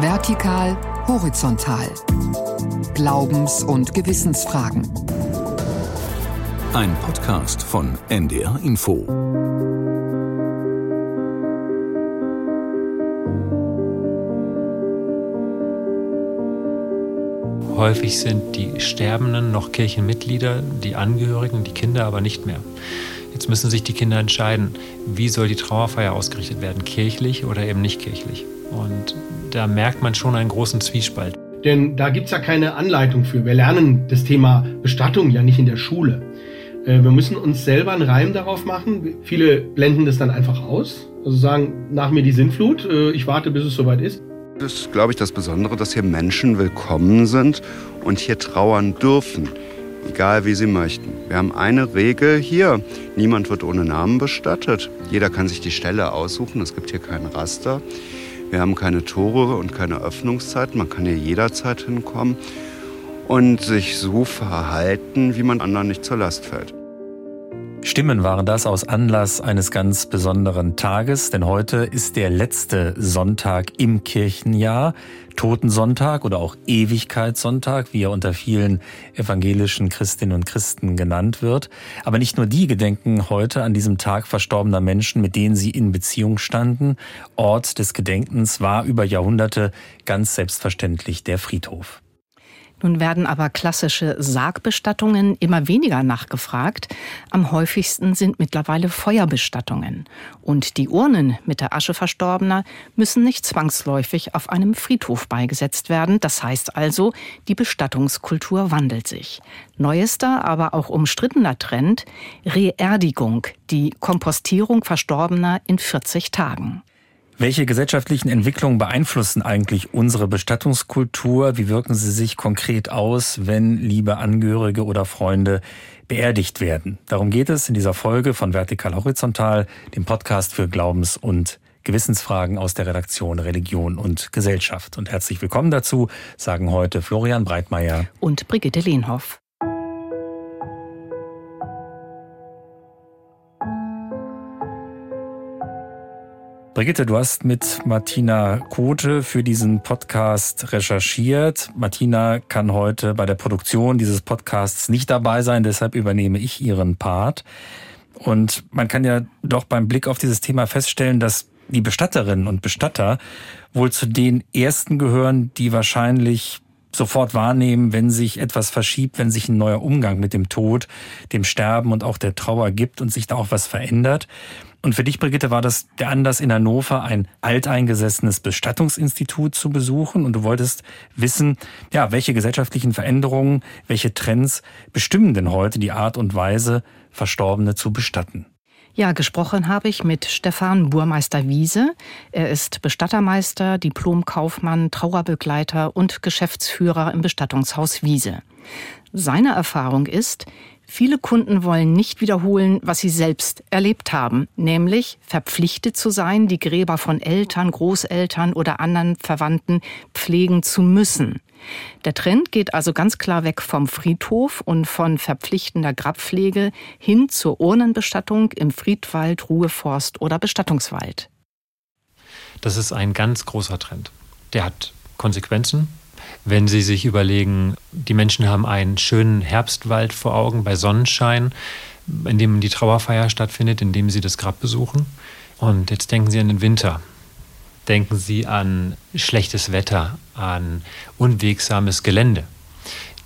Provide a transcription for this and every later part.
Vertikal, horizontal. Glaubens- und Gewissensfragen. Ein Podcast von NDR Info. Häufig sind die Sterbenden noch Kirchenmitglieder, die Angehörigen, die Kinder aber nicht mehr. Jetzt müssen sich die Kinder entscheiden, wie soll die Trauerfeier ausgerichtet werden, kirchlich oder eben nicht kirchlich. Und da merkt man schon einen großen Zwiespalt. Denn da gibt es ja keine Anleitung für. Wir lernen das Thema Bestattung ja nicht in der Schule. Äh, wir müssen uns selber einen Reim darauf machen. Viele blenden das dann einfach aus. Also sagen, nach mir die Sintflut, äh, ich warte, bis es soweit ist. Das ist, glaube ich, das Besondere, dass hier Menschen willkommen sind und hier trauern dürfen, egal wie sie möchten. Wir haben eine Regel hier, niemand wird ohne Namen bestattet. Jeder kann sich die Stelle aussuchen, es gibt hier kein Raster. Wir haben keine Tore und keine Öffnungszeiten. Man kann hier jederzeit hinkommen und sich so verhalten, wie man anderen nicht zur Last fällt. Stimmen waren das aus Anlass eines ganz besonderen Tages, denn heute ist der letzte Sonntag im Kirchenjahr, Totensonntag oder auch Ewigkeitssonntag, wie er unter vielen evangelischen Christinnen und Christen genannt wird. Aber nicht nur die gedenken heute an diesem Tag verstorbener Menschen, mit denen sie in Beziehung standen. Ort des Gedenkens war über Jahrhunderte ganz selbstverständlich der Friedhof. Nun werden aber klassische Sargbestattungen immer weniger nachgefragt. Am häufigsten sind mittlerweile Feuerbestattungen. Und die Urnen mit der Asche Verstorbener müssen nicht zwangsläufig auf einem Friedhof beigesetzt werden. Das heißt also, die Bestattungskultur wandelt sich. Neuester, aber auch umstrittener Trend, Reerdigung, die Kompostierung Verstorbener in 40 Tagen. Welche gesellschaftlichen Entwicklungen beeinflussen eigentlich unsere Bestattungskultur? Wie wirken sie sich konkret aus, wenn liebe Angehörige oder Freunde beerdigt werden? Darum geht es in dieser Folge von Vertikal Horizontal, dem Podcast für Glaubens- und Gewissensfragen aus der Redaktion Religion und Gesellschaft. Und herzlich willkommen dazu, sagen heute Florian Breitmeier und Brigitte Lehnhoff. Brigitte, du hast mit Martina Kote für diesen Podcast recherchiert. Martina kann heute bei der Produktion dieses Podcasts nicht dabei sein, deshalb übernehme ich ihren Part. Und man kann ja doch beim Blick auf dieses Thema feststellen, dass die Bestatterinnen und Bestatter wohl zu den ersten gehören, die wahrscheinlich sofort wahrnehmen, wenn sich etwas verschiebt, wenn sich ein neuer Umgang mit dem Tod, dem Sterben und auch der Trauer gibt und sich da auch was verändert. Und für dich, Brigitte, war das der Anlass in Hannover, ein alteingesessenes Bestattungsinstitut zu besuchen. Und du wolltest wissen, ja, welche gesellschaftlichen Veränderungen, welche Trends bestimmen denn heute die Art und Weise, Verstorbene zu bestatten? Ja, gesprochen habe ich mit Stefan Burmeister-Wiese. Er ist Bestattermeister, Diplomkaufmann, Trauerbegleiter und Geschäftsführer im Bestattungshaus Wiese. Seine Erfahrung ist, Viele Kunden wollen nicht wiederholen, was sie selbst erlebt haben, nämlich verpflichtet zu sein, die Gräber von Eltern, Großeltern oder anderen Verwandten pflegen zu müssen. Der Trend geht also ganz klar weg vom Friedhof und von verpflichtender Grabpflege hin zur Urnenbestattung im Friedwald, Ruheforst oder Bestattungswald. Das ist ein ganz großer Trend. Der hat Konsequenzen wenn Sie sich überlegen, die Menschen haben einen schönen Herbstwald vor Augen bei Sonnenschein, in dem die Trauerfeier stattfindet, in dem Sie das Grab besuchen. Und jetzt denken Sie an den Winter. Denken Sie an schlechtes Wetter, an unwegsames Gelände.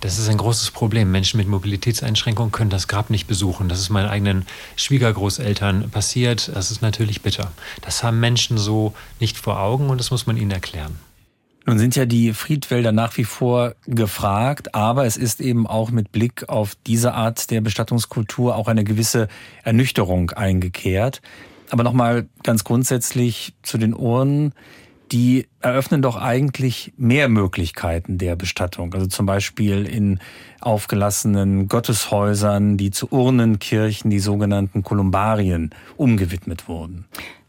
Das ist ein großes Problem. Menschen mit Mobilitätseinschränkungen können das Grab nicht besuchen. Das ist meinen eigenen Schwiegergroßeltern passiert. Das ist natürlich bitter. Das haben Menschen so nicht vor Augen und das muss man ihnen erklären. Nun sind ja die Friedwälder nach wie vor gefragt, aber es ist eben auch mit Blick auf diese Art der Bestattungskultur auch eine gewisse Ernüchterung eingekehrt. Aber nochmal ganz grundsätzlich zu den Urnen. Die eröffnen doch eigentlich mehr Möglichkeiten der Bestattung. Also zum Beispiel in aufgelassenen Gotteshäusern, die zu Urnenkirchen, die sogenannten Kolumbarien, umgewidmet wurden.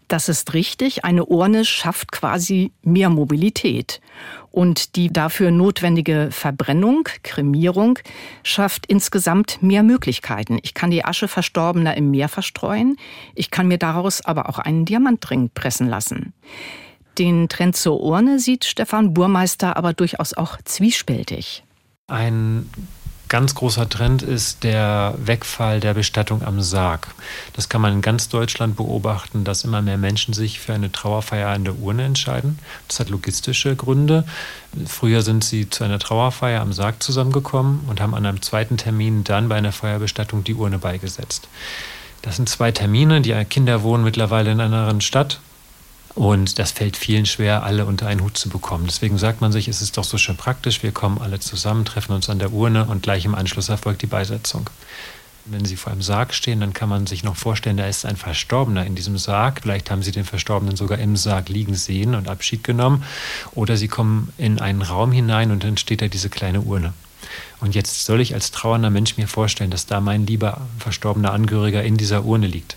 Das ist richtig. Eine Urne schafft quasi mehr Mobilität. Und die dafür notwendige Verbrennung, Kremierung, schafft insgesamt mehr Möglichkeiten. Ich kann die Asche Verstorbener im Meer verstreuen. Ich kann mir daraus aber auch einen Diamantring pressen lassen. Den Trend zur Urne sieht Stefan Burmeister aber durchaus auch zwiespältig. Ein ganz großer Trend ist der Wegfall der Bestattung am Sarg. Das kann man in ganz Deutschland beobachten, dass immer mehr Menschen sich für eine Trauerfeier in der Urne entscheiden. Das hat logistische Gründe. Früher sind sie zu einer Trauerfeier am Sarg zusammengekommen und haben an einem zweiten Termin dann bei einer Feuerbestattung die Urne beigesetzt. Das sind zwei Termine. Die Kinder wohnen mittlerweile in einer anderen Stadt und das fällt vielen schwer, alle unter einen Hut zu bekommen. Deswegen sagt man sich, es ist doch so schön praktisch, wir kommen alle zusammen, treffen uns an der Urne und gleich im Anschluss erfolgt die Beisetzung. Wenn Sie vor einem Sarg stehen, dann kann man sich noch vorstellen, da ist ein Verstorbener in diesem Sarg. Vielleicht haben Sie den Verstorbenen sogar im Sarg liegen sehen und Abschied genommen. Oder Sie kommen in einen Raum hinein und dann steht da diese kleine Urne. Und jetzt soll ich als trauernder Mensch mir vorstellen, dass da mein lieber verstorbener Angehöriger in dieser Urne liegt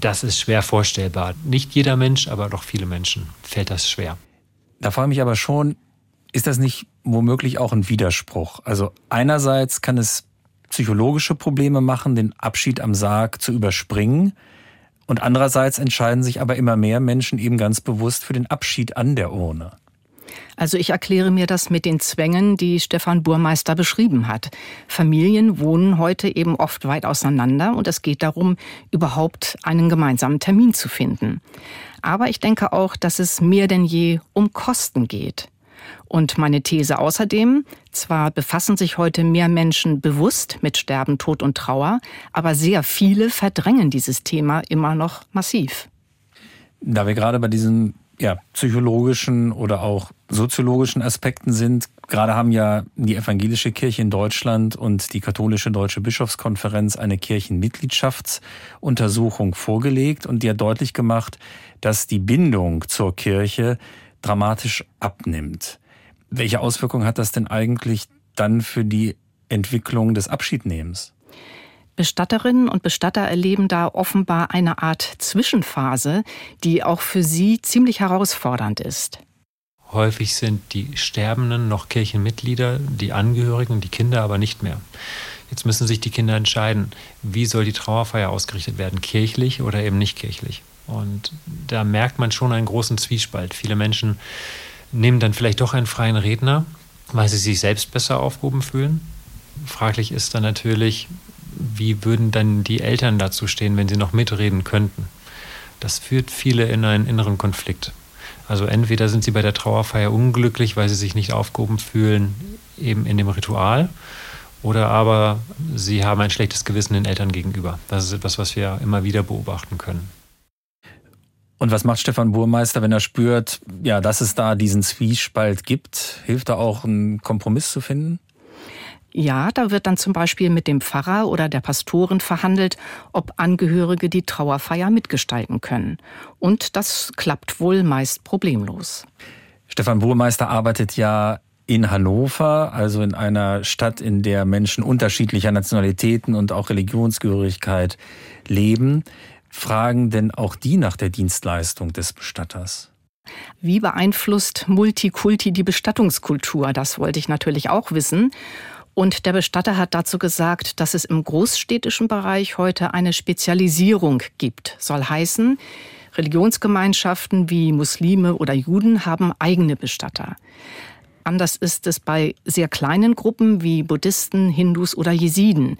das ist schwer vorstellbar. Nicht jeder Mensch, aber doch viele Menschen fällt das schwer. Da frage ich mich aber schon, ist das nicht womöglich auch ein Widerspruch? Also einerseits kann es psychologische Probleme machen, den Abschied am Sarg zu überspringen. Und andererseits entscheiden sich aber immer mehr Menschen eben ganz bewusst für den Abschied an der Urne. Also ich erkläre mir das mit den Zwängen, die Stefan Burmeister beschrieben hat. Familien wohnen heute eben oft weit auseinander und es geht darum, überhaupt einen gemeinsamen Termin zu finden. Aber ich denke auch, dass es mehr denn je um Kosten geht. Und meine These außerdem, zwar befassen sich heute mehr Menschen bewusst mit Sterben, Tod und Trauer, aber sehr viele verdrängen dieses Thema immer noch massiv. Da wir gerade bei diesem ja, psychologischen oder auch soziologischen Aspekten sind. Gerade haben ja die evangelische Kirche in Deutschland und die katholische Deutsche Bischofskonferenz eine Kirchenmitgliedschaftsuntersuchung vorgelegt und die hat deutlich gemacht, dass die Bindung zur Kirche dramatisch abnimmt. Welche Auswirkungen hat das denn eigentlich dann für die Entwicklung des Abschiednehmens? Bestatterinnen und Bestatter erleben da offenbar eine Art Zwischenphase, die auch für sie ziemlich herausfordernd ist. Häufig sind die Sterbenden noch Kirchenmitglieder, die Angehörigen, die Kinder aber nicht mehr. Jetzt müssen sich die Kinder entscheiden, wie soll die Trauerfeier ausgerichtet werden, kirchlich oder eben nicht kirchlich. Und da merkt man schon einen großen Zwiespalt. Viele Menschen nehmen dann vielleicht doch einen freien Redner, weil sie sich selbst besser aufgehoben fühlen. Fraglich ist dann natürlich, wie würden dann die Eltern dazu stehen, wenn sie noch mitreden könnten? Das führt viele in einen inneren Konflikt. Also entweder sind sie bei der Trauerfeier unglücklich, weil sie sich nicht aufgehoben fühlen, eben in dem Ritual, oder aber sie haben ein schlechtes Gewissen den Eltern gegenüber. Das ist etwas, was wir immer wieder beobachten können. Und was macht Stefan Burmeister, wenn er spürt, ja, dass es da diesen Zwiespalt gibt? Hilft da auch einen Kompromiss zu finden? Ja, da wird dann zum Beispiel mit dem Pfarrer oder der Pastorin verhandelt, ob Angehörige die Trauerfeier mitgestalten können. Und das klappt wohl meist problemlos. Stefan Burmeister arbeitet ja in Hannover, also in einer Stadt, in der Menschen unterschiedlicher Nationalitäten und auch Religionsgehörigkeit leben. Fragen denn auch die nach der Dienstleistung des Bestatters? Wie beeinflusst Multikulti die Bestattungskultur? Das wollte ich natürlich auch wissen. Und der Bestatter hat dazu gesagt, dass es im großstädtischen Bereich heute eine Spezialisierung gibt. Soll heißen, Religionsgemeinschaften wie Muslime oder Juden haben eigene Bestatter. Anders ist es bei sehr kleinen Gruppen wie Buddhisten, Hindus oder Jesiden.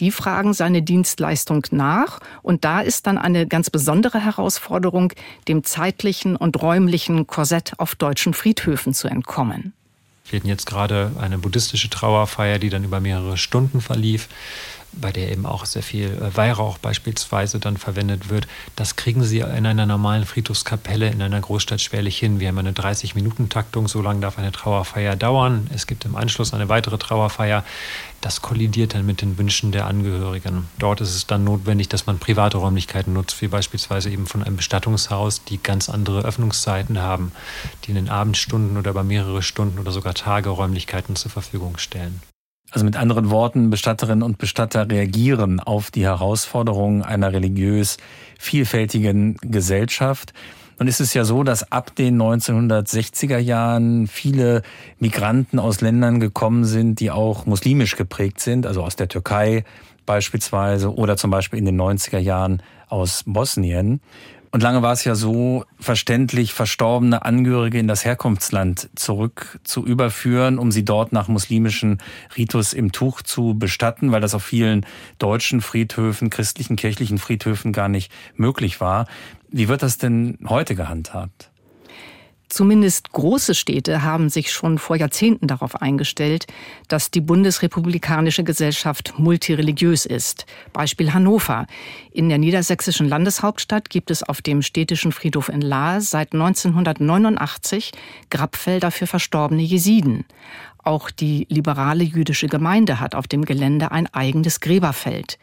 Die fragen seine Dienstleistung nach und da ist dann eine ganz besondere Herausforderung, dem zeitlichen und räumlichen Korsett auf deutschen Friedhöfen zu entkommen. Wir hatten jetzt gerade eine buddhistische Trauerfeier, die dann über mehrere Stunden verlief bei der eben auch sehr viel äh, Weihrauch beispielsweise dann verwendet wird. Das kriegen Sie in einer normalen Friedhofskapelle in einer Großstadt schwerlich hin. Wir haben eine 30-Minuten-Taktung, so lange darf eine Trauerfeier dauern. Es gibt im Anschluss eine weitere Trauerfeier. Das kollidiert dann mit den Wünschen der Angehörigen. Dort ist es dann notwendig, dass man private Räumlichkeiten nutzt, wie beispielsweise eben von einem Bestattungshaus, die ganz andere Öffnungszeiten haben, die in den Abendstunden oder über mehrere Stunden oder sogar Tage Räumlichkeiten zur Verfügung stellen. Also mit anderen Worten, Bestatterinnen und Bestatter reagieren auf die Herausforderungen einer religiös vielfältigen Gesellschaft. Und es ist ja so, dass ab den 1960er Jahren viele Migranten aus Ländern gekommen sind, die auch muslimisch geprägt sind, also aus der Türkei beispielsweise oder zum Beispiel in den 90er Jahren aus Bosnien. Und lange war es ja so verständlich, verstorbene Angehörige in das Herkunftsland zurück zu überführen, um sie dort nach muslimischen Ritus im Tuch zu bestatten, weil das auf vielen deutschen Friedhöfen, christlichen, kirchlichen Friedhöfen gar nicht möglich war. Wie wird das denn heute gehandhabt? Zumindest große Städte haben sich schon vor Jahrzehnten darauf eingestellt, dass die bundesrepublikanische Gesellschaft multireligiös ist. Beispiel Hannover. In der niedersächsischen Landeshauptstadt gibt es auf dem städtischen Friedhof in Lahr seit 1989 Grabfelder für verstorbene Jesiden. Auch die liberale jüdische Gemeinde hat auf dem Gelände ein eigenes Gräberfeld.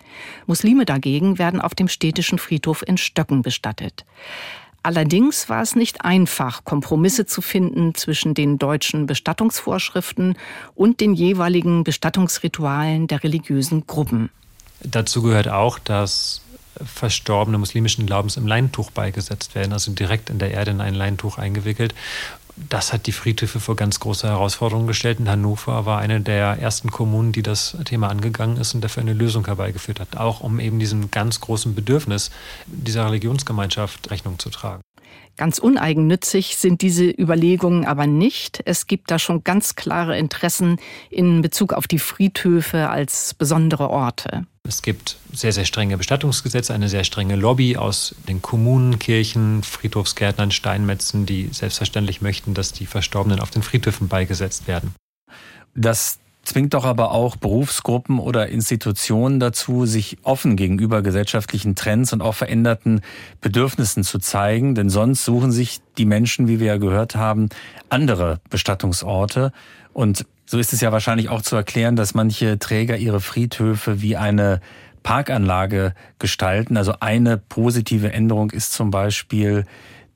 Muslime dagegen werden auf dem städtischen Friedhof in Stöcken bestattet. Allerdings war es nicht einfach, Kompromisse zu finden zwischen den deutschen Bestattungsvorschriften und den jeweiligen Bestattungsritualen der religiösen Gruppen. Dazu gehört auch, dass verstorbene muslimischen Glaubens im Leintuch beigesetzt werden, also direkt in der Erde in ein Leintuch eingewickelt das hat die Friedhöfe vor ganz große Herausforderungen gestellt. Und Hannover war eine der ersten Kommunen, die das Thema angegangen ist und dafür eine Lösung herbeigeführt hat, auch um eben diesem ganz großen Bedürfnis dieser Religionsgemeinschaft Rechnung zu tragen. Ganz uneigennützig sind diese Überlegungen aber nicht. Es gibt da schon ganz klare Interessen in Bezug auf die Friedhöfe als besondere Orte. Es gibt sehr, sehr strenge Bestattungsgesetze, eine sehr strenge Lobby aus den Kommunen, Kirchen, Friedhofsgärtnern, Steinmetzen, die selbstverständlich möchten, dass die Verstorbenen auf den Friedhöfen beigesetzt werden. Das zwingt doch aber auch Berufsgruppen oder Institutionen dazu, sich offen gegenüber gesellschaftlichen Trends und auch veränderten Bedürfnissen zu zeigen, denn sonst suchen sich die Menschen, wie wir ja gehört haben, andere Bestattungsorte und so ist es ja wahrscheinlich auch zu erklären, dass manche Träger ihre Friedhöfe wie eine Parkanlage gestalten. Also eine positive Änderung ist zum Beispiel,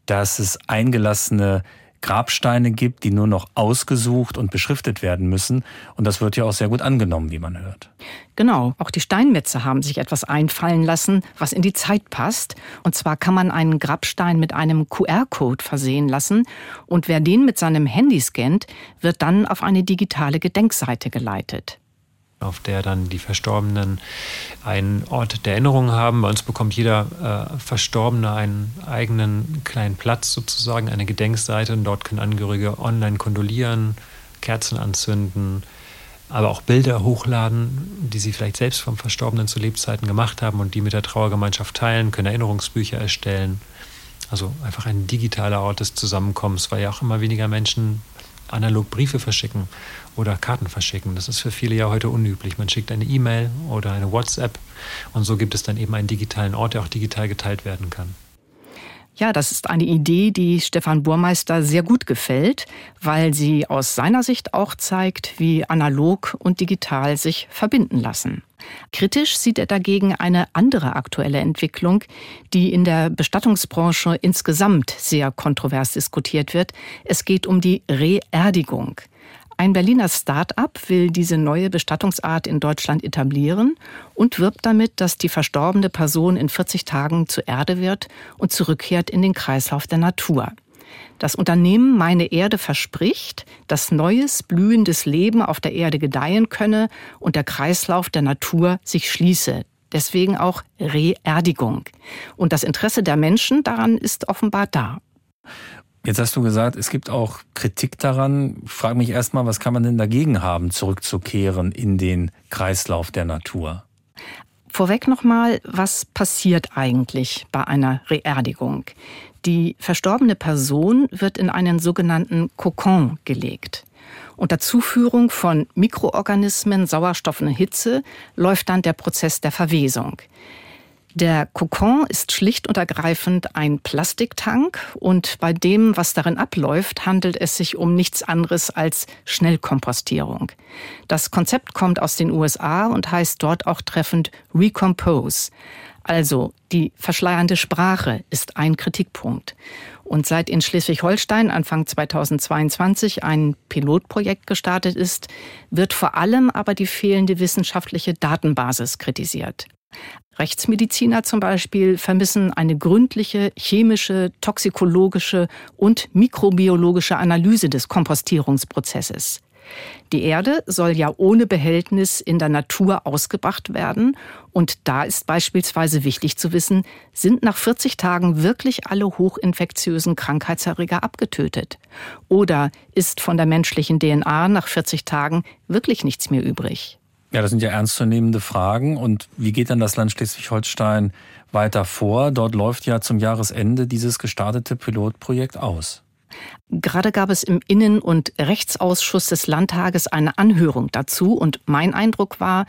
dass es eingelassene Grabsteine gibt, die nur noch ausgesucht und beschriftet werden müssen. Und das wird ja auch sehr gut angenommen, wie man hört. Genau, auch die Steinmetze haben sich etwas einfallen lassen, was in die Zeit passt. Und zwar kann man einen Grabstein mit einem QR-Code versehen lassen. Und wer den mit seinem Handy scannt, wird dann auf eine digitale Gedenkseite geleitet auf der dann die Verstorbenen einen Ort der Erinnerung haben. Bei uns bekommt jeder äh, Verstorbene einen eigenen kleinen Platz sozusagen, eine Gedenkseite und dort können Angehörige online kondolieren, Kerzen anzünden, aber auch Bilder hochladen, die sie vielleicht selbst vom Verstorbenen zu Lebzeiten gemacht haben und die mit der Trauergemeinschaft teilen, können Erinnerungsbücher erstellen. Also einfach ein digitaler Ort des Zusammenkommens, weil ja auch immer weniger Menschen analog Briefe verschicken oder Karten verschicken. Das ist für viele ja heute unüblich. Man schickt eine E-Mail oder eine WhatsApp und so gibt es dann eben einen digitalen Ort, der auch digital geteilt werden kann. Ja, das ist eine Idee, die Stefan Burmeister sehr gut gefällt, weil sie aus seiner Sicht auch zeigt, wie analog und digital sich verbinden lassen. Kritisch sieht er dagegen eine andere aktuelle Entwicklung, die in der Bestattungsbranche insgesamt sehr kontrovers diskutiert wird. Es geht um die Reerdigung. Ein Berliner Start-up will diese neue Bestattungsart in Deutschland etablieren und wirbt damit, dass die verstorbene Person in 40 Tagen zur Erde wird und zurückkehrt in den Kreislauf der Natur. Das Unternehmen Meine Erde verspricht, dass neues, blühendes Leben auf der Erde gedeihen könne und der Kreislauf der Natur sich schließe. Deswegen auch Reerdigung. Und das Interesse der Menschen daran ist offenbar da. Jetzt hast du gesagt, es gibt auch Kritik daran. Ich frage mich erstmal, was kann man denn dagegen haben, zurückzukehren in den Kreislauf der Natur? Vorweg nochmal, was passiert eigentlich bei einer Reerdigung? Die verstorbene Person wird in einen sogenannten Kokon gelegt. Unter Zuführung von Mikroorganismen, Sauerstoff und Hitze läuft dann der Prozess der Verwesung. Der Kokon ist schlicht und ergreifend ein Plastiktank und bei dem, was darin abläuft, handelt es sich um nichts anderes als Schnellkompostierung. Das Konzept kommt aus den USA und heißt dort auch treffend Recompose. Also die verschleiernde Sprache ist ein Kritikpunkt. Und seit in Schleswig-Holstein Anfang 2022 ein Pilotprojekt gestartet ist, wird vor allem aber die fehlende wissenschaftliche Datenbasis kritisiert. Rechtsmediziner zum Beispiel vermissen eine gründliche chemische, toxikologische und mikrobiologische Analyse des Kompostierungsprozesses. Die Erde soll ja ohne Behältnis in der Natur ausgebracht werden. Und da ist beispielsweise wichtig zu wissen, sind nach 40 Tagen wirklich alle hochinfektiösen Krankheitserreger abgetötet? Oder ist von der menschlichen DNA nach 40 Tagen wirklich nichts mehr übrig? Ja, das sind ja ernstzunehmende Fragen. Und wie geht dann das Land Schleswig-Holstein weiter vor? Dort läuft ja zum Jahresende dieses gestartete Pilotprojekt aus. Gerade gab es im Innen- und Rechtsausschuss des Landtages eine Anhörung dazu und mein Eindruck war,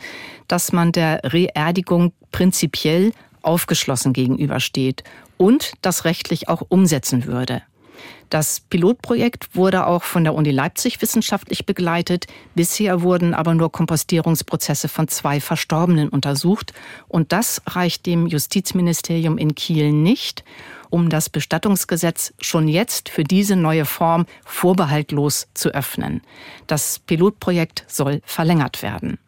dass man der Reerdigung prinzipiell aufgeschlossen gegenübersteht und das rechtlich auch umsetzen würde. Das Pilotprojekt wurde auch von der Uni Leipzig wissenschaftlich begleitet. Bisher wurden aber nur Kompostierungsprozesse von zwei Verstorbenen untersucht. Und das reicht dem Justizministerium in Kiel nicht, um das Bestattungsgesetz schon jetzt für diese neue Form vorbehaltlos zu öffnen. Das Pilotprojekt soll verlängert werden.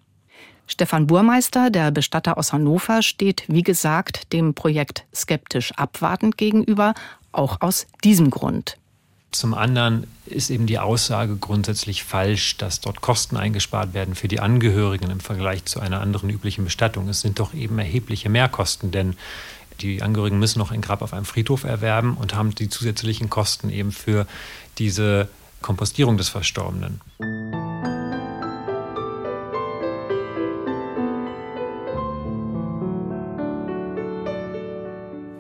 Stefan Burmeister, der Bestatter aus Hannover, steht, wie gesagt, dem Projekt skeptisch abwartend gegenüber, auch aus diesem Grund. Zum anderen ist eben die Aussage grundsätzlich falsch, dass dort Kosten eingespart werden für die Angehörigen im Vergleich zu einer anderen üblichen Bestattung. Es sind doch eben erhebliche Mehrkosten, denn die Angehörigen müssen noch ein Grab auf einem Friedhof erwerben und haben die zusätzlichen Kosten eben für diese Kompostierung des Verstorbenen.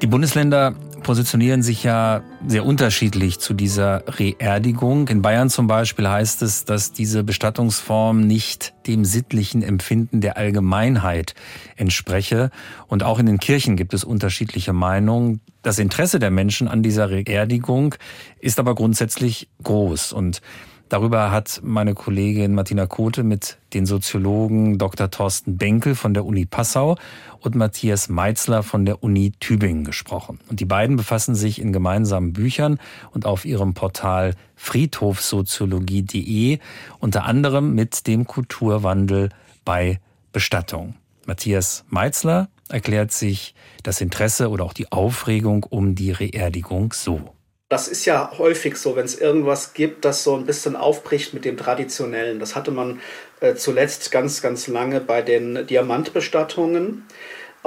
Die Bundesländer positionieren sich ja sehr unterschiedlich zu dieser Reerdigung. In Bayern zum Beispiel heißt es, dass diese Bestattungsform nicht dem sittlichen Empfinden der Allgemeinheit entspreche. Und auch in den Kirchen gibt es unterschiedliche Meinungen. Das Interesse der Menschen an dieser Reerdigung ist aber grundsätzlich groß. Und Darüber hat meine Kollegin Martina Kote mit den Soziologen Dr. Thorsten Benkel von der Uni Passau und Matthias Meitzler von der Uni Tübingen gesprochen. Und die beiden befassen sich in gemeinsamen Büchern und auf ihrem Portal friedhofsoziologie.de unter anderem mit dem Kulturwandel bei Bestattung. Matthias Meitzler erklärt sich das Interesse oder auch die Aufregung um die Reerdigung so. Das ist ja häufig so, wenn es irgendwas gibt, das so ein bisschen aufbricht mit dem Traditionellen. Das hatte man äh, zuletzt ganz, ganz lange bei den Diamantbestattungen.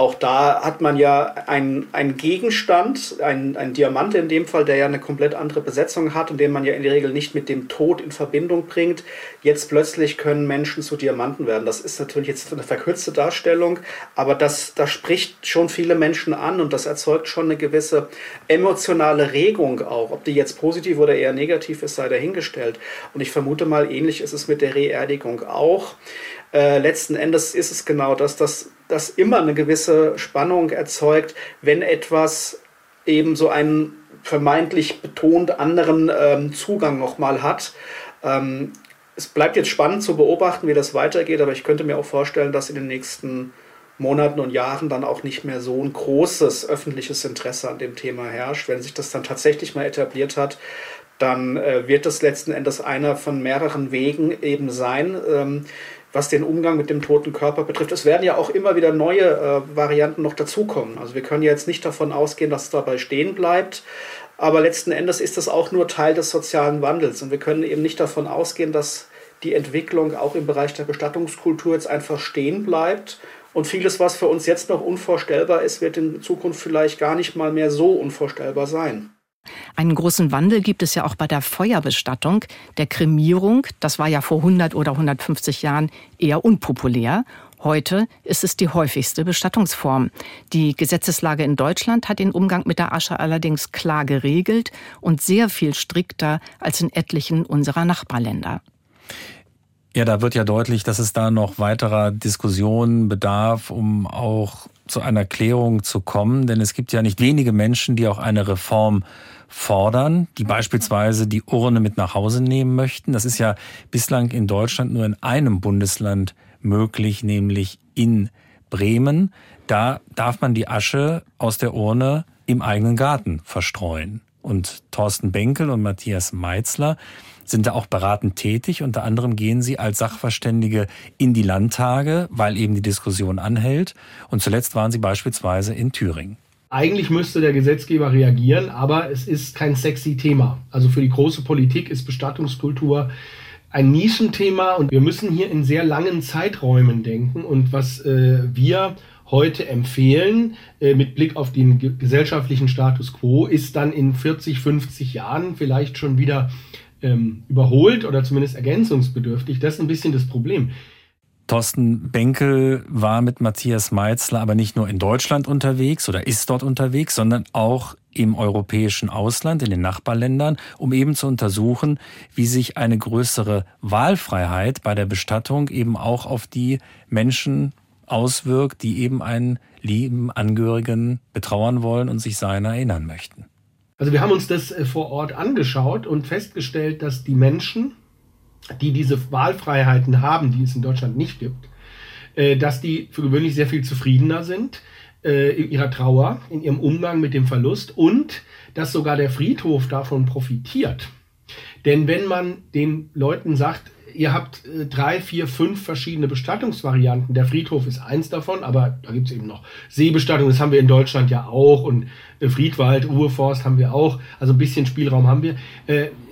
Auch da hat man ja einen Gegenstand, einen, einen Diamant in dem Fall, der ja eine komplett andere Besetzung hat und den man ja in der Regel nicht mit dem Tod in Verbindung bringt. Jetzt plötzlich können Menschen zu Diamanten werden. Das ist natürlich jetzt eine verkürzte Darstellung, aber das, das spricht schon viele Menschen an und das erzeugt schon eine gewisse emotionale Regung auch. Ob die jetzt positiv oder eher negativ ist, sei dahingestellt. Und ich vermute mal, ähnlich ist es mit der Reerdigung auch. Äh, letzten Endes ist es genau das, dass das immer eine gewisse Spannung erzeugt, wenn etwas eben so einen vermeintlich betont anderen ähm, Zugang nochmal hat. Ähm, es bleibt jetzt spannend zu beobachten, wie das weitergeht, aber ich könnte mir auch vorstellen, dass in den nächsten Monaten und Jahren dann auch nicht mehr so ein großes öffentliches Interesse an dem Thema herrscht. Wenn sich das dann tatsächlich mal etabliert hat, dann äh, wird das letzten Endes einer von mehreren Wegen eben sein. Ähm, was den Umgang mit dem toten Körper betrifft. Es werden ja auch immer wieder neue äh, Varianten noch dazukommen. Also wir können jetzt nicht davon ausgehen, dass es dabei stehen bleibt. Aber letzten Endes ist es auch nur Teil des sozialen Wandels. Und wir können eben nicht davon ausgehen, dass die Entwicklung auch im Bereich der Bestattungskultur jetzt einfach stehen bleibt. Und vieles, was für uns jetzt noch unvorstellbar ist, wird in Zukunft vielleicht gar nicht mal mehr so unvorstellbar sein. Einen großen Wandel gibt es ja auch bei der Feuerbestattung, der Kremierung. Das war ja vor 100 oder 150 Jahren eher unpopulär. Heute ist es die häufigste Bestattungsform. Die Gesetzeslage in Deutschland hat den Umgang mit der Asche allerdings klar geregelt und sehr viel strikter als in etlichen unserer Nachbarländer. Ja, da wird ja deutlich, dass es da noch weiterer Diskussionen bedarf, um auch zu einer Klärung zu kommen. Denn es gibt ja nicht wenige Menschen, die auch eine Reform fordern, die beispielsweise die Urne mit nach Hause nehmen möchten. Das ist ja bislang in Deutschland nur in einem Bundesland möglich, nämlich in Bremen. Da darf man die Asche aus der Urne im eigenen Garten verstreuen. Und Thorsten Benkel und Matthias Meitzler sind da auch beratend tätig. Unter anderem gehen sie als Sachverständige in die Landtage, weil eben die Diskussion anhält. Und zuletzt waren sie beispielsweise in Thüringen. Eigentlich müsste der Gesetzgeber reagieren, aber es ist kein sexy Thema. Also für die große Politik ist Bestattungskultur ein Nischenthema und wir müssen hier in sehr langen Zeiträumen denken. Und was äh, wir heute empfehlen, äh, mit Blick auf den ge gesellschaftlichen Status quo, ist dann in 40, 50 Jahren vielleicht schon wieder ähm, überholt oder zumindest ergänzungsbedürftig. Das ist ein bisschen das Problem. Thorsten Benkel war mit Matthias Meitzler aber nicht nur in Deutschland unterwegs oder ist dort unterwegs, sondern auch im europäischen Ausland, in den Nachbarländern, um eben zu untersuchen, wie sich eine größere Wahlfreiheit bei der Bestattung eben auch auf die Menschen auswirkt, die eben einen lieben Angehörigen betrauern wollen und sich seiner erinnern möchten. Also wir haben uns das äh, vor Ort angeschaut und festgestellt, dass die Menschen, die diese Wahlfreiheiten haben, die es in Deutschland nicht gibt, äh, dass die für gewöhnlich sehr viel zufriedener sind äh, in ihrer Trauer, in ihrem Umgang mit dem Verlust und dass sogar der Friedhof davon profitiert. Denn wenn man den Leuten sagt, ihr habt äh, drei, vier, fünf verschiedene Bestattungsvarianten. Der Friedhof ist eins davon, aber da gibt es eben noch Seebestattung, das haben wir in Deutschland ja auch und Friedwald, Ruheforst haben wir auch. Also ein bisschen Spielraum haben wir.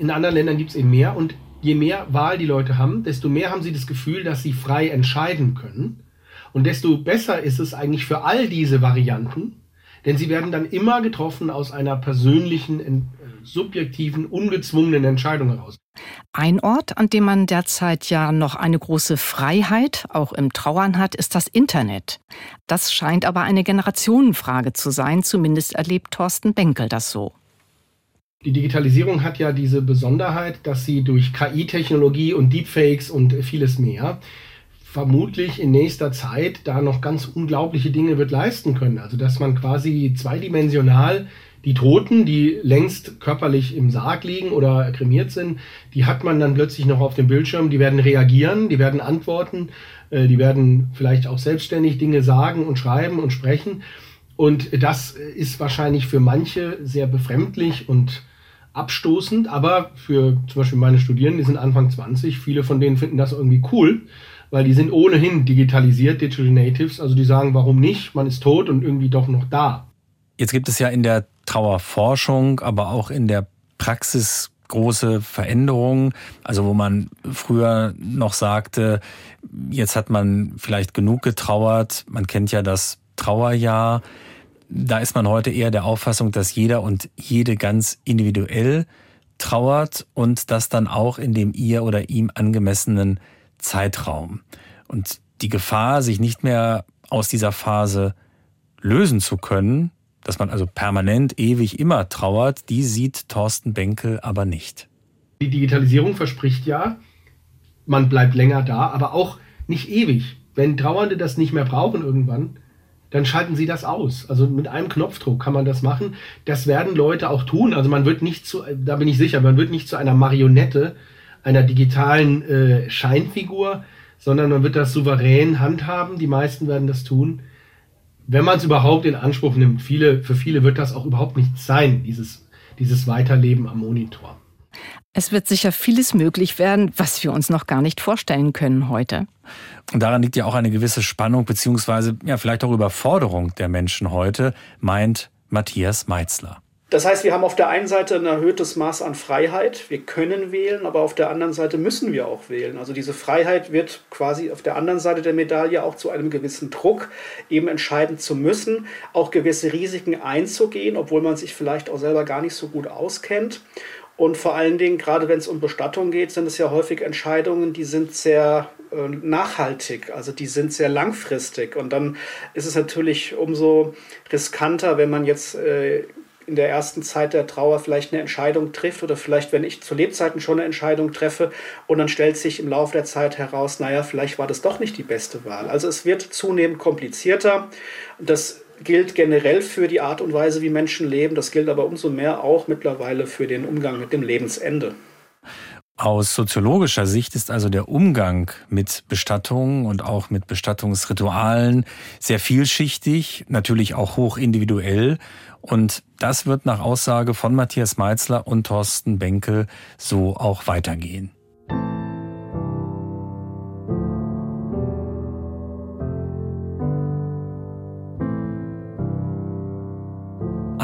In anderen Ländern gibt es eben mehr und je mehr Wahl die Leute haben, desto mehr haben sie das Gefühl, dass sie frei entscheiden können. Und desto besser ist es eigentlich für all diese Varianten, denn sie werden dann immer getroffen aus einer persönlichen, äh, subjektiven, ungezwungenen Entscheidung heraus. Ein Ort, an dem man derzeit ja noch eine große Freiheit, auch im Trauern hat, ist das Internet. Das scheint aber eine Generationenfrage zu sein, zumindest erlebt Thorsten Benkel das so. Die Digitalisierung hat ja diese Besonderheit, dass sie durch KI-Technologie und Deepfakes und vieles mehr vermutlich in nächster Zeit da noch ganz unglaubliche Dinge wird leisten können. Also dass man quasi zweidimensional die Toten, die längst körperlich im Sarg liegen oder kremiert sind, die hat man dann plötzlich noch auf dem Bildschirm, die werden reagieren, die werden antworten, äh, die werden vielleicht auch selbstständig Dinge sagen und schreiben und sprechen. Und das ist wahrscheinlich für manche sehr befremdlich und abstoßend, aber für zum Beispiel meine Studierenden, die sind Anfang 20, viele von denen finden das irgendwie cool, weil die sind ohnehin digitalisiert, Digital Natives, also die sagen, warum nicht, man ist tot und irgendwie doch noch da. Jetzt gibt es ja in der Trauerforschung, aber auch in der Praxis große Veränderungen. Also wo man früher noch sagte, jetzt hat man vielleicht genug getrauert. Man kennt ja das Trauerjahr. Da ist man heute eher der Auffassung, dass jeder und jede ganz individuell trauert und das dann auch in dem ihr oder ihm angemessenen Zeitraum. Und die Gefahr, sich nicht mehr aus dieser Phase lösen zu können, dass man also permanent, ewig, immer trauert, die sieht Thorsten Benkel aber nicht. Die Digitalisierung verspricht ja, man bleibt länger da, aber auch nicht ewig. Wenn Trauernde das nicht mehr brauchen irgendwann, dann schalten sie das aus. Also mit einem Knopfdruck kann man das machen. Das werden Leute auch tun. Also man wird nicht zu, da bin ich sicher, man wird nicht zu einer Marionette, einer digitalen äh, Scheinfigur, sondern man wird das souverän handhaben. Die meisten werden das tun wenn man es überhaupt in Anspruch nimmt, viele, für viele wird das auch überhaupt nichts sein, dieses, dieses Weiterleben am Monitor. Es wird sicher vieles möglich werden, was wir uns noch gar nicht vorstellen können heute. Und daran liegt ja auch eine gewisse Spannung beziehungsweise ja vielleicht auch Überforderung der Menschen heute, meint Matthias Meitzler. Das heißt, wir haben auf der einen Seite ein erhöhtes Maß an Freiheit. Wir können wählen, aber auf der anderen Seite müssen wir auch wählen. Also diese Freiheit wird quasi auf der anderen Seite der Medaille auch zu einem gewissen Druck, eben entscheiden zu müssen, auch gewisse Risiken einzugehen, obwohl man sich vielleicht auch selber gar nicht so gut auskennt. Und vor allen Dingen, gerade wenn es um Bestattung geht, sind es ja häufig Entscheidungen, die sind sehr äh, nachhaltig, also die sind sehr langfristig. Und dann ist es natürlich umso riskanter, wenn man jetzt äh, in der ersten Zeit der Trauer vielleicht eine Entscheidung trifft oder vielleicht, wenn ich zu Lebzeiten schon eine Entscheidung treffe und dann stellt sich im Laufe der Zeit heraus, naja, vielleicht war das doch nicht die beste Wahl. Also es wird zunehmend komplizierter. Das gilt generell für die Art und Weise, wie Menschen leben. Das gilt aber umso mehr auch mittlerweile für den Umgang mit dem Lebensende. Aus soziologischer Sicht ist also der Umgang mit Bestattungen und auch mit Bestattungsritualen sehr vielschichtig, natürlich auch hoch individuell. Und das wird nach Aussage von Matthias Meitzler und Thorsten Benkel so auch weitergehen.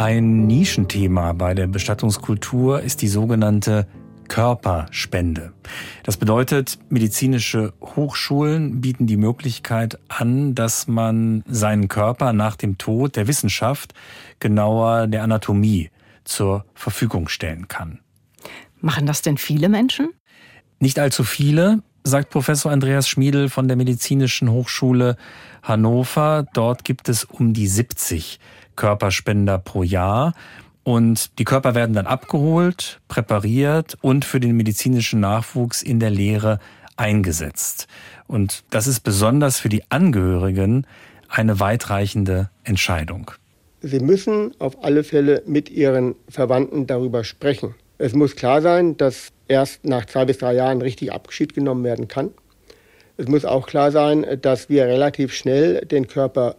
Ein Nischenthema bei der Bestattungskultur ist die sogenannte Körperspende. Das bedeutet, medizinische Hochschulen bieten die Möglichkeit an, dass man seinen Körper nach dem Tod der Wissenschaft, genauer der Anatomie, zur Verfügung stellen kann. Machen das denn viele Menschen? Nicht allzu viele, sagt Professor Andreas Schmiedel von der Medizinischen Hochschule Hannover. Dort gibt es um die 70 Körperspender pro Jahr. Und die Körper werden dann abgeholt, präpariert und für den medizinischen Nachwuchs in der Lehre eingesetzt. Und das ist besonders für die Angehörigen eine weitreichende Entscheidung. Sie müssen auf alle Fälle mit Ihren Verwandten darüber sprechen. Es muss klar sein, dass erst nach zwei bis drei Jahren richtig Abschied genommen werden kann. Es muss auch klar sein, dass wir relativ schnell den Körper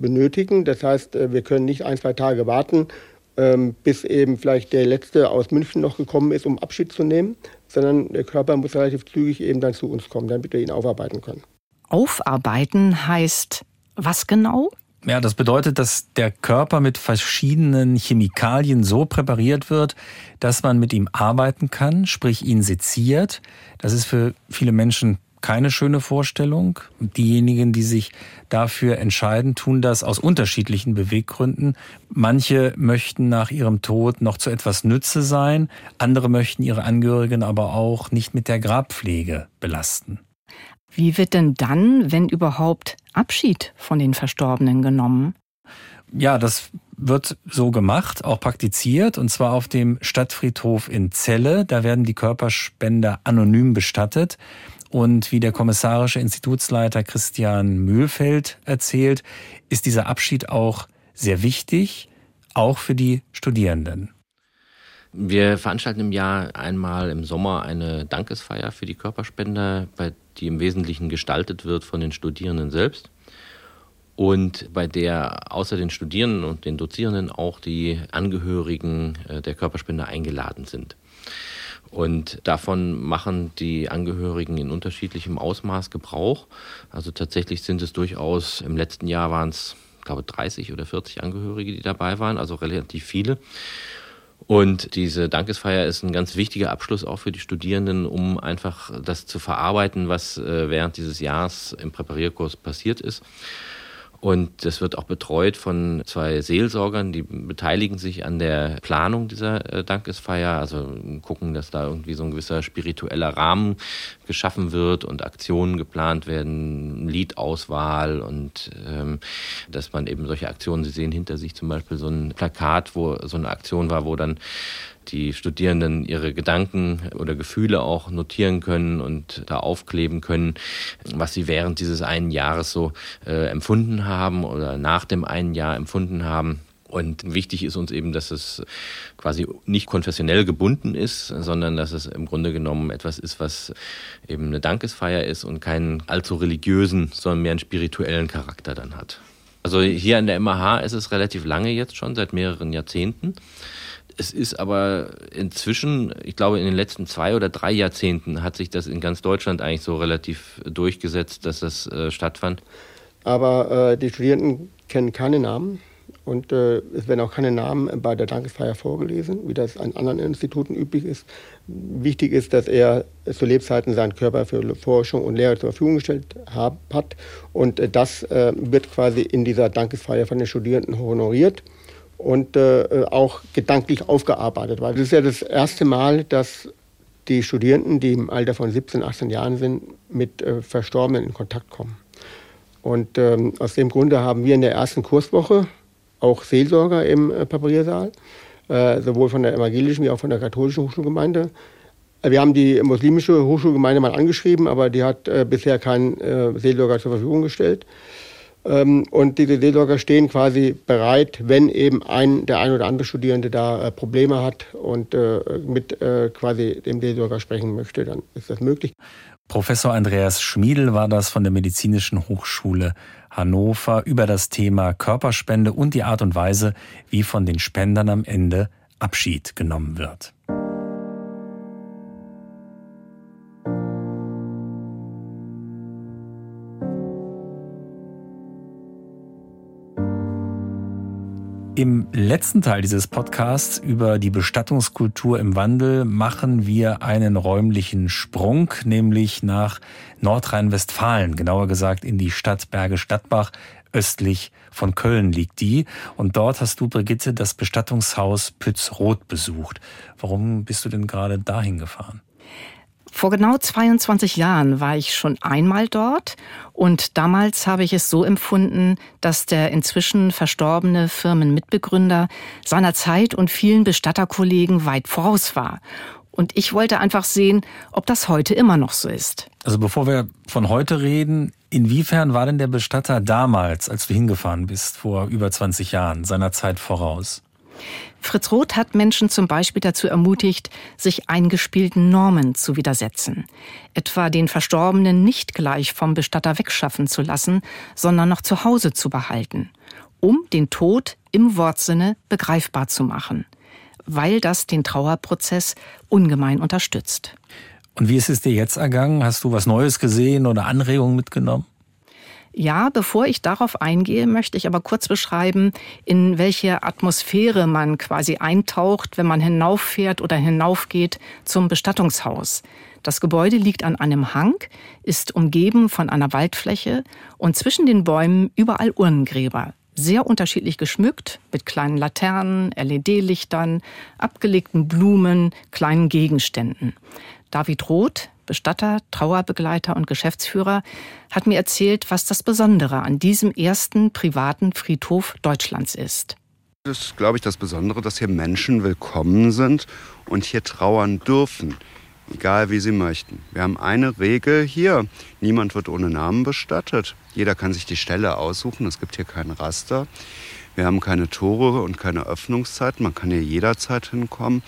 benötigen. Das heißt, wir können nicht ein, zwei Tage warten, ähm, bis eben vielleicht der Letzte aus München noch gekommen ist, um Abschied zu nehmen, sondern der Körper muss relativ zügig eben dann zu uns kommen, damit wir ihn aufarbeiten können. Aufarbeiten heißt was genau? Ja, das bedeutet, dass der Körper mit verschiedenen Chemikalien so präpariert wird, dass man mit ihm arbeiten kann, sprich ihn seziert. Das ist für viele Menschen keine schöne Vorstellung. Diejenigen, die sich dafür entscheiden, tun das aus unterschiedlichen Beweggründen. Manche möchten nach ihrem Tod noch zu etwas Nütze sein, andere möchten ihre Angehörigen aber auch nicht mit der Grabpflege belasten. Wie wird denn dann, wenn überhaupt, Abschied von den Verstorbenen genommen? Ja, das wird so gemacht, auch praktiziert, und zwar auf dem Stadtfriedhof in Celle. Da werden die Körperspender anonym bestattet. Und wie der kommissarische Institutsleiter Christian Mühlfeld erzählt, ist dieser Abschied auch sehr wichtig, auch für die Studierenden. Wir veranstalten im Jahr einmal im Sommer eine Dankesfeier für die Körperspender, bei die im Wesentlichen gestaltet wird von den Studierenden selbst und bei der außer den Studierenden und den Dozierenden auch die Angehörigen äh, der Körperspender eingeladen sind. Und davon machen die Angehörigen in unterschiedlichem Ausmaß Gebrauch. Also tatsächlich sind es durchaus, im letzten Jahr waren es, glaube 30 oder 40 Angehörige, die dabei waren, also relativ viele. Und diese Dankesfeier ist ein ganz wichtiger Abschluss auch für die Studierenden, um einfach das zu verarbeiten, was äh, während dieses Jahres im Präparierkurs passiert ist. Und das wird auch betreut von zwei Seelsorgern, die beteiligen sich an der Planung dieser äh, Dankesfeier, also gucken, dass da irgendwie so ein gewisser spiritueller Rahmen geschaffen wird und Aktionen geplant werden, Liedauswahl und ähm, dass man eben solche Aktionen, Sie sehen hinter sich zum Beispiel so ein Plakat, wo so eine Aktion war, wo dann die Studierenden ihre Gedanken oder Gefühle auch notieren können und da aufkleben können, was sie während dieses einen Jahres so äh, empfunden haben oder nach dem einen Jahr empfunden haben. Und wichtig ist uns eben, dass es quasi nicht konfessionell gebunden ist, sondern dass es im Grunde genommen etwas ist, was eben eine Dankesfeier ist und keinen allzu religiösen, sondern mehr einen spirituellen Charakter dann hat. Also hier an der MAH ist es relativ lange jetzt schon, seit mehreren Jahrzehnten. Es ist aber inzwischen, ich glaube, in den letzten zwei oder drei Jahrzehnten hat sich das in ganz Deutschland eigentlich so relativ durchgesetzt, dass das äh, stattfand. Aber äh, die Studierenden kennen keine Namen und äh, es werden auch keine Namen bei der Dankesfeier vorgelesen, wie das an anderen Instituten üblich ist. Wichtig ist, dass er zu Lebzeiten seinen Körper für Forschung und Lehre zur Verfügung gestellt hat und äh, das äh, wird quasi in dieser Dankesfeier von den Studierenden honoriert und äh, auch gedanklich aufgearbeitet. Weil das ist ja das erste Mal, dass die Studierenden, die im Alter von 17, 18 Jahren sind, mit äh, Verstorbenen in Kontakt kommen. Und ähm, aus dem Grunde haben wir in der ersten Kurswoche auch Seelsorger im äh, Papiersaal, äh, sowohl von der evangelischen wie auch von der katholischen Hochschulgemeinde. Wir haben die muslimische Hochschulgemeinde mal angeschrieben, aber die hat äh, bisher keinen äh, Seelsorger zur Verfügung gestellt. Ähm, und diese Seelsorger stehen quasi bereit, wenn eben ein, der ein oder andere Studierende da äh, Probleme hat und äh, mit äh, quasi dem Seelsorger sprechen möchte, dann ist das möglich. Professor Andreas Schmiedel war das von der Medizinischen Hochschule Hannover über das Thema Körperspende und die Art und Weise, wie von den Spendern am Ende Abschied genommen wird. Im letzten Teil dieses Podcasts über die Bestattungskultur im Wandel machen wir einen räumlichen Sprung, nämlich nach Nordrhein-Westfalen, genauer gesagt in die Stadt Bergisch Gladbach. Östlich von Köln liegt die. Und dort hast du, Brigitte, das Bestattungshaus Pützroth besucht. Warum bist du denn gerade dahin gefahren? Vor genau 22 Jahren war ich schon einmal dort und damals habe ich es so empfunden, dass der inzwischen verstorbene Firmenmitbegründer seiner Zeit und vielen Bestatterkollegen weit voraus war. Und ich wollte einfach sehen, ob das heute immer noch so ist. Also bevor wir von heute reden, inwiefern war denn der Bestatter damals, als du hingefahren bist, vor über 20 Jahren, seiner Zeit voraus? Fritz Roth hat Menschen zum Beispiel dazu ermutigt, sich eingespielten Normen zu widersetzen. Etwa den Verstorbenen nicht gleich vom Bestatter wegschaffen zu lassen, sondern noch zu Hause zu behalten, um den Tod im Wortsinne begreifbar zu machen, weil das den Trauerprozess ungemein unterstützt. Und wie ist es dir jetzt ergangen? Hast du was Neues gesehen oder Anregungen mitgenommen? Ja, bevor ich darauf eingehe, möchte ich aber kurz beschreiben, in welche Atmosphäre man quasi eintaucht, wenn man hinauffährt oder hinaufgeht zum Bestattungshaus. Das Gebäude liegt an einem Hang, ist umgeben von einer Waldfläche und zwischen den Bäumen überall Urnengräber. Sehr unterschiedlich geschmückt, mit kleinen Laternen, LED-Lichtern, abgelegten Blumen, kleinen Gegenständen. David Roth, Bestatter, Trauerbegleiter und Geschäftsführer, hat mir erzählt, was das Besondere an diesem ersten privaten Friedhof Deutschlands ist. Das ist, glaube ich, das Besondere, dass hier Menschen willkommen sind und hier trauern dürfen, egal wie sie möchten. Wir haben eine Regel hier, niemand wird ohne Namen bestattet. Jeder kann sich die Stelle aussuchen, es gibt hier kein Raster. Wir haben keine Tore und keine Öffnungszeiten, man kann hier jederzeit hinkommen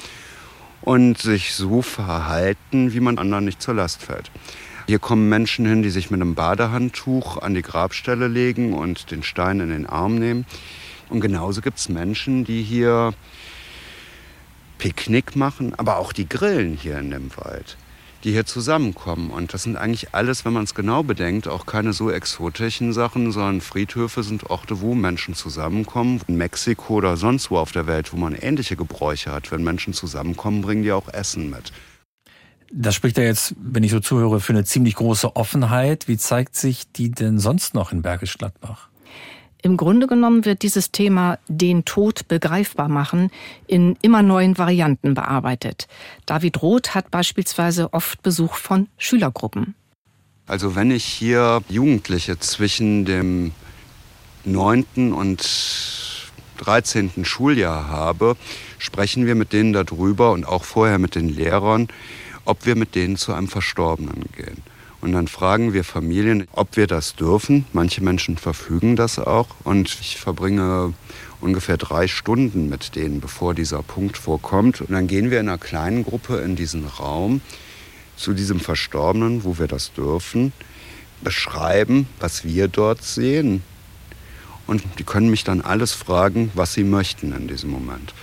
und sich so verhalten, wie man anderen nicht zur Last fällt. Hier kommen Menschen hin, die sich mit einem Badehandtuch an die Grabstelle legen und den Stein in den Arm nehmen. Und genauso gibt es Menschen, die hier Picknick machen, aber auch die grillen hier in dem Wald die hier zusammenkommen. Und das sind eigentlich alles, wenn man es genau bedenkt, auch keine so exotischen Sachen, sondern Friedhöfe sind Orte, wo Menschen zusammenkommen. In Mexiko oder sonst wo auf der Welt, wo man ähnliche Gebräuche hat. Wenn Menschen zusammenkommen, bringen die auch Essen mit. Das spricht ja jetzt, wenn ich so zuhöre, für eine ziemlich große Offenheit. Wie zeigt sich die denn sonst noch in Bergisch Gladbach? Im Grunde genommen wird dieses Thema den Tod begreifbar machen in immer neuen Varianten bearbeitet. David Roth hat beispielsweise oft Besuch von Schülergruppen. Also wenn ich hier Jugendliche zwischen dem 9. und 13. Schuljahr habe, sprechen wir mit denen darüber und auch vorher mit den Lehrern, ob wir mit denen zu einem Verstorbenen gehen. Und dann fragen wir Familien, ob wir das dürfen. Manche Menschen verfügen das auch. Und ich verbringe ungefähr drei Stunden mit denen, bevor dieser Punkt vorkommt. Und dann gehen wir in einer kleinen Gruppe in diesen Raum zu diesem Verstorbenen, wo wir das dürfen, beschreiben, was wir dort sehen. Und die können mich dann alles fragen, was sie möchten in diesem Moment.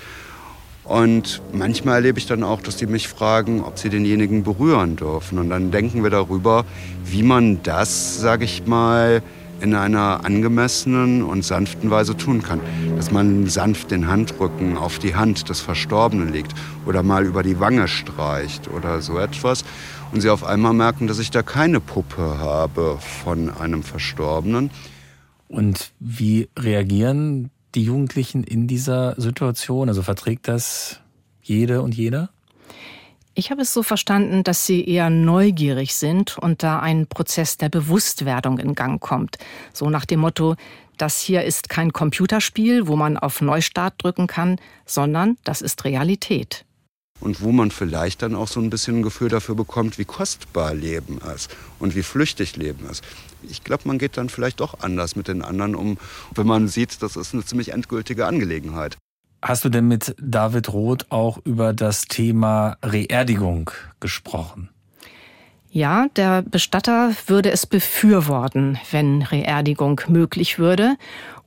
Und manchmal erlebe ich dann auch, dass die mich fragen, ob sie denjenigen berühren dürfen. Und dann denken wir darüber, wie man das, sage ich mal, in einer angemessenen und sanften Weise tun kann. Dass man sanft den Handrücken auf die Hand des Verstorbenen legt oder mal über die Wange streicht oder so etwas. Und sie auf einmal merken, dass ich da keine Puppe habe von einem Verstorbenen. Und wie reagieren die Jugendlichen in dieser Situation? Also verträgt das jede und jeder? Ich habe es so verstanden, dass sie eher neugierig sind und da ein Prozess der Bewusstwerdung in Gang kommt. So nach dem Motto, das hier ist kein Computerspiel, wo man auf Neustart drücken kann, sondern das ist Realität und wo man vielleicht dann auch so ein bisschen ein Gefühl dafür bekommt, wie kostbar Leben ist und wie flüchtig Leben ist. Ich glaube, man geht dann vielleicht doch anders mit den anderen um, wenn man sieht, das ist eine ziemlich endgültige Angelegenheit. Hast du denn mit David Roth auch über das Thema Reerdigung gesprochen? Ja, der Bestatter würde es befürworten, wenn Reerdigung möglich würde.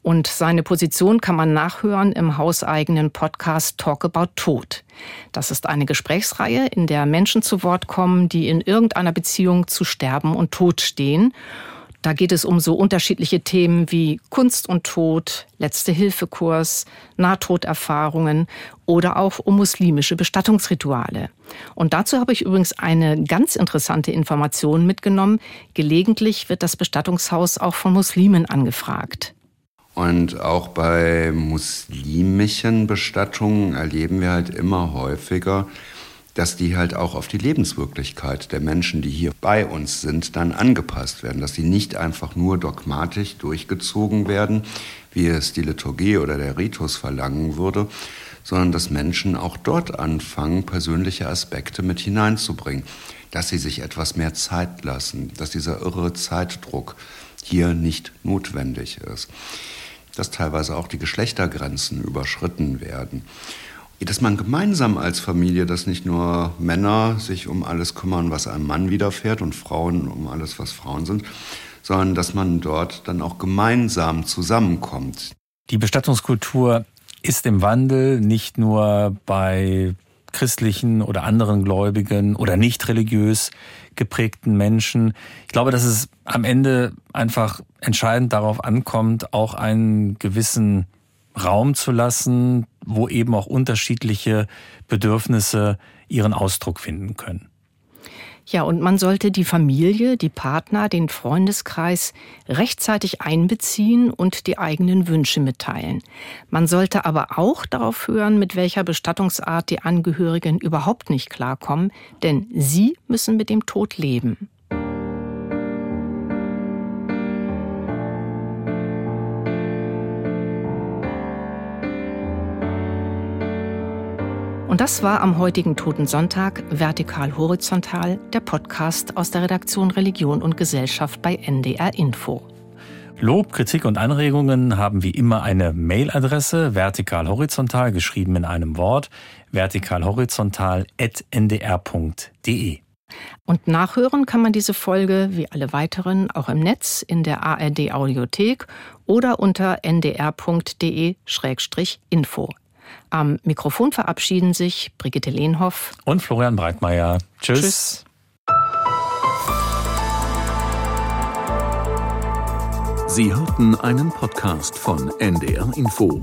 Und seine Position kann man nachhören im hauseigenen Podcast Talk About Tod. Das ist eine Gesprächsreihe, in der Menschen zu Wort kommen, die in irgendeiner Beziehung zu Sterben und Tod stehen. Da geht es um so unterschiedliche Themen wie Kunst und Tod, Letzte-Hilfe-Kurs, Nahtoderfahrungen oder auch um muslimische Bestattungsrituale. Und dazu habe ich übrigens eine ganz interessante Information mitgenommen. Gelegentlich wird das Bestattungshaus auch von Muslimen angefragt. Und auch bei muslimischen Bestattungen erleben wir halt immer häufiger, dass die halt auch auf die Lebenswirklichkeit der Menschen, die hier bei uns sind, dann angepasst werden, dass sie nicht einfach nur dogmatisch durchgezogen werden, wie es die Liturgie oder der Ritus verlangen würde, sondern dass Menschen auch dort anfangen, persönliche Aspekte mit hineinzubringen, dass sie sich etwas mehr Zeit lassen, dass dieser irre Zeitdruck hier nicht notwendig ist, dass teilweise auch die Geschlechtergrenzen überschritten werden dass man gemeinsam als Familie, dass nicht nur Männer sich um alles kümmern, was einem Mann widerfährt und Frauen um alles, was Frauen sind, sondern dass man dort dann auch gemeinsam zusammenkommt. Die Bestattungskultur ist im Wandel nicht nur bei christlichen oder anderen Gläubigen oder nicht religiös geprägten Menschen. Ich glaube, dass es am Ende einfach entscheidend darauf ankommt, auch einen gewissen Raum zu lassen, wo eben auch unterschiedliche Bedürfnisse ihren Ausdruck finden können. Ja, und man sollte die Familie, die Partner, den Freundeskreis rechtzeitig einbeziehen und die eigenen Wünsche mitteilen. Man sollte aber auch darauf hören, mit welcher Bestattungsart die Angehörigen überhaupt nicht klarkommen, denn sie müssen mit dem Tod leben. Und das war am heutigen Toten Sonntag Vertikal Horizontal, der Podcast aus der Redaktion Religion und Gesellschaft bei NDR Info. Lob, Kritik und Anregungen haben wie immer eine Mailadresse vertikalhorizontal geschrieben in einem Wort vertikalhorizontal@ndr.de. Und nachhören kann man diese Folge wie alle weiteren auch im Netz in der ARD Audiothek oder unter ndr.de-info. Am Mikrofon verabschieden sich Brigitte Lehnhoff und Florian Breitmeier. Tschüss. Tschüss. Sie hörten einen Podcast von NDR Info.